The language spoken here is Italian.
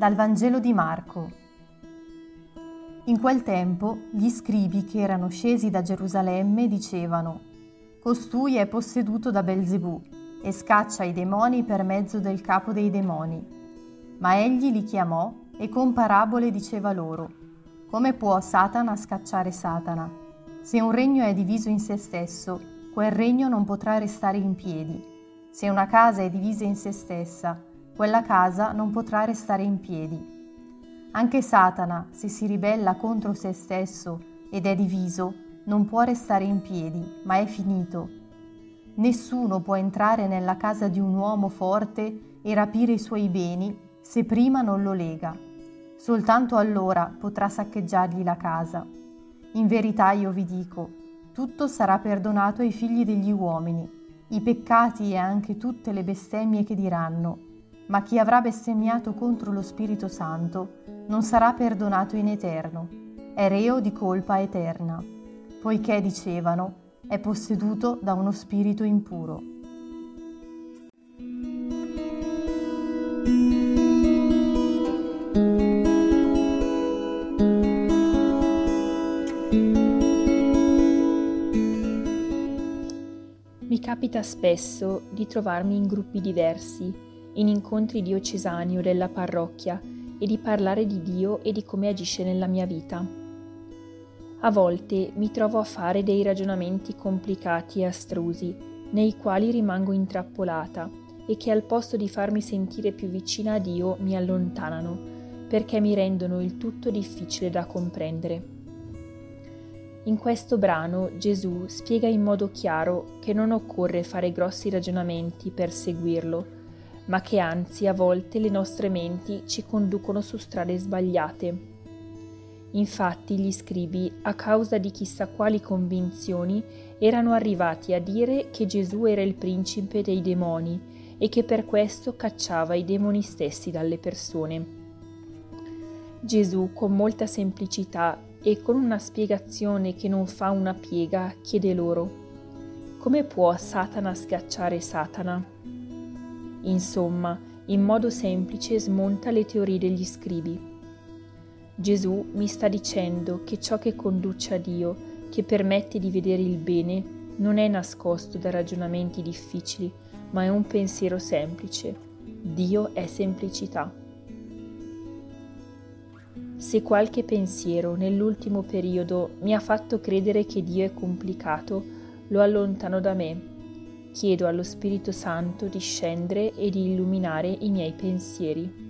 Dal Vangelo di Marco. In quel tempo gli scribi che erano scesi da Gerusalemme dicevano, Costui è posseduto da Belzebù e scaccia i demoni per mezzo del capo dei demoni. Ma egli li chiamò e con parabole diceva loro, Come può Satana scacciare Satana? Se un regno è diviso in se stesso, quel regno non potrà restare in piedi. Se una casa è divisa in se stessa, quella casa non potrà restare in piedi. Anche Satana, se si ribella contro se stesso ed è diviso, non può restare in piedi, ma è finito. Nessuno può entrare nella casa di un uomo forte e rapire i suoi beni se prima non lo lega. Soltanto allora potrà saccheggiargli la casa. In verità io vi dico, tutto sarà perdonato ai figli degli uomini, i peccati e anche tutte le bestemmie che diranno ma chi avrà bestemmiato contro lo Spirito Santo non sarà perdonato in eterno, è reo di colpa eterna, poiché dicevano è posseduto da uno spirito impuro. Mi capita spesso di trovarmi in gruppi diversi in incontri diocesani o della parrocchia e di parlare di Dio e di come agisce nella mia vita. A volte mi trovo a fare dei ragionamenti complicati e astrusi, nei quali rimango intrappolata e che al posto di farmi sentire più vicina a Dio mi allontanano, perché mi rendono il tutto difficile da comprendere. In questo brano Gesù spiega in modo chiaro che non occorre fare grossi ragionamenti per seguirlo, ma che anzi a volte le nostre menti ci conducono su strade sbagliate. Infatti gli scribi, a causa di chissà quali convinzioni, erano arrivati a dire che Gesù era il principe dei demoni e che per questo cacciava i demoni stessi dalle persone. Gesù, con molta semplicità e con una spiegazione che non fa una piega, chiede loro, come può Satana schiacciare Satana? Insomma, in modo semplice smonta le teorie degli scribi. Gesù mi sta dicendo che ciò che conduce a Dio, che permette di vedere il bene, non è nascosto da ragionamenti difficili, ma è un pensiero semplice. Dio è semplicità. Se qualche pensiero nell'ultimo periodo mi ha fatto credere che Dio è complicato, lo allontano da me Chiedo allo Spirito Santo di scendere e di illuminare i miei pensieri.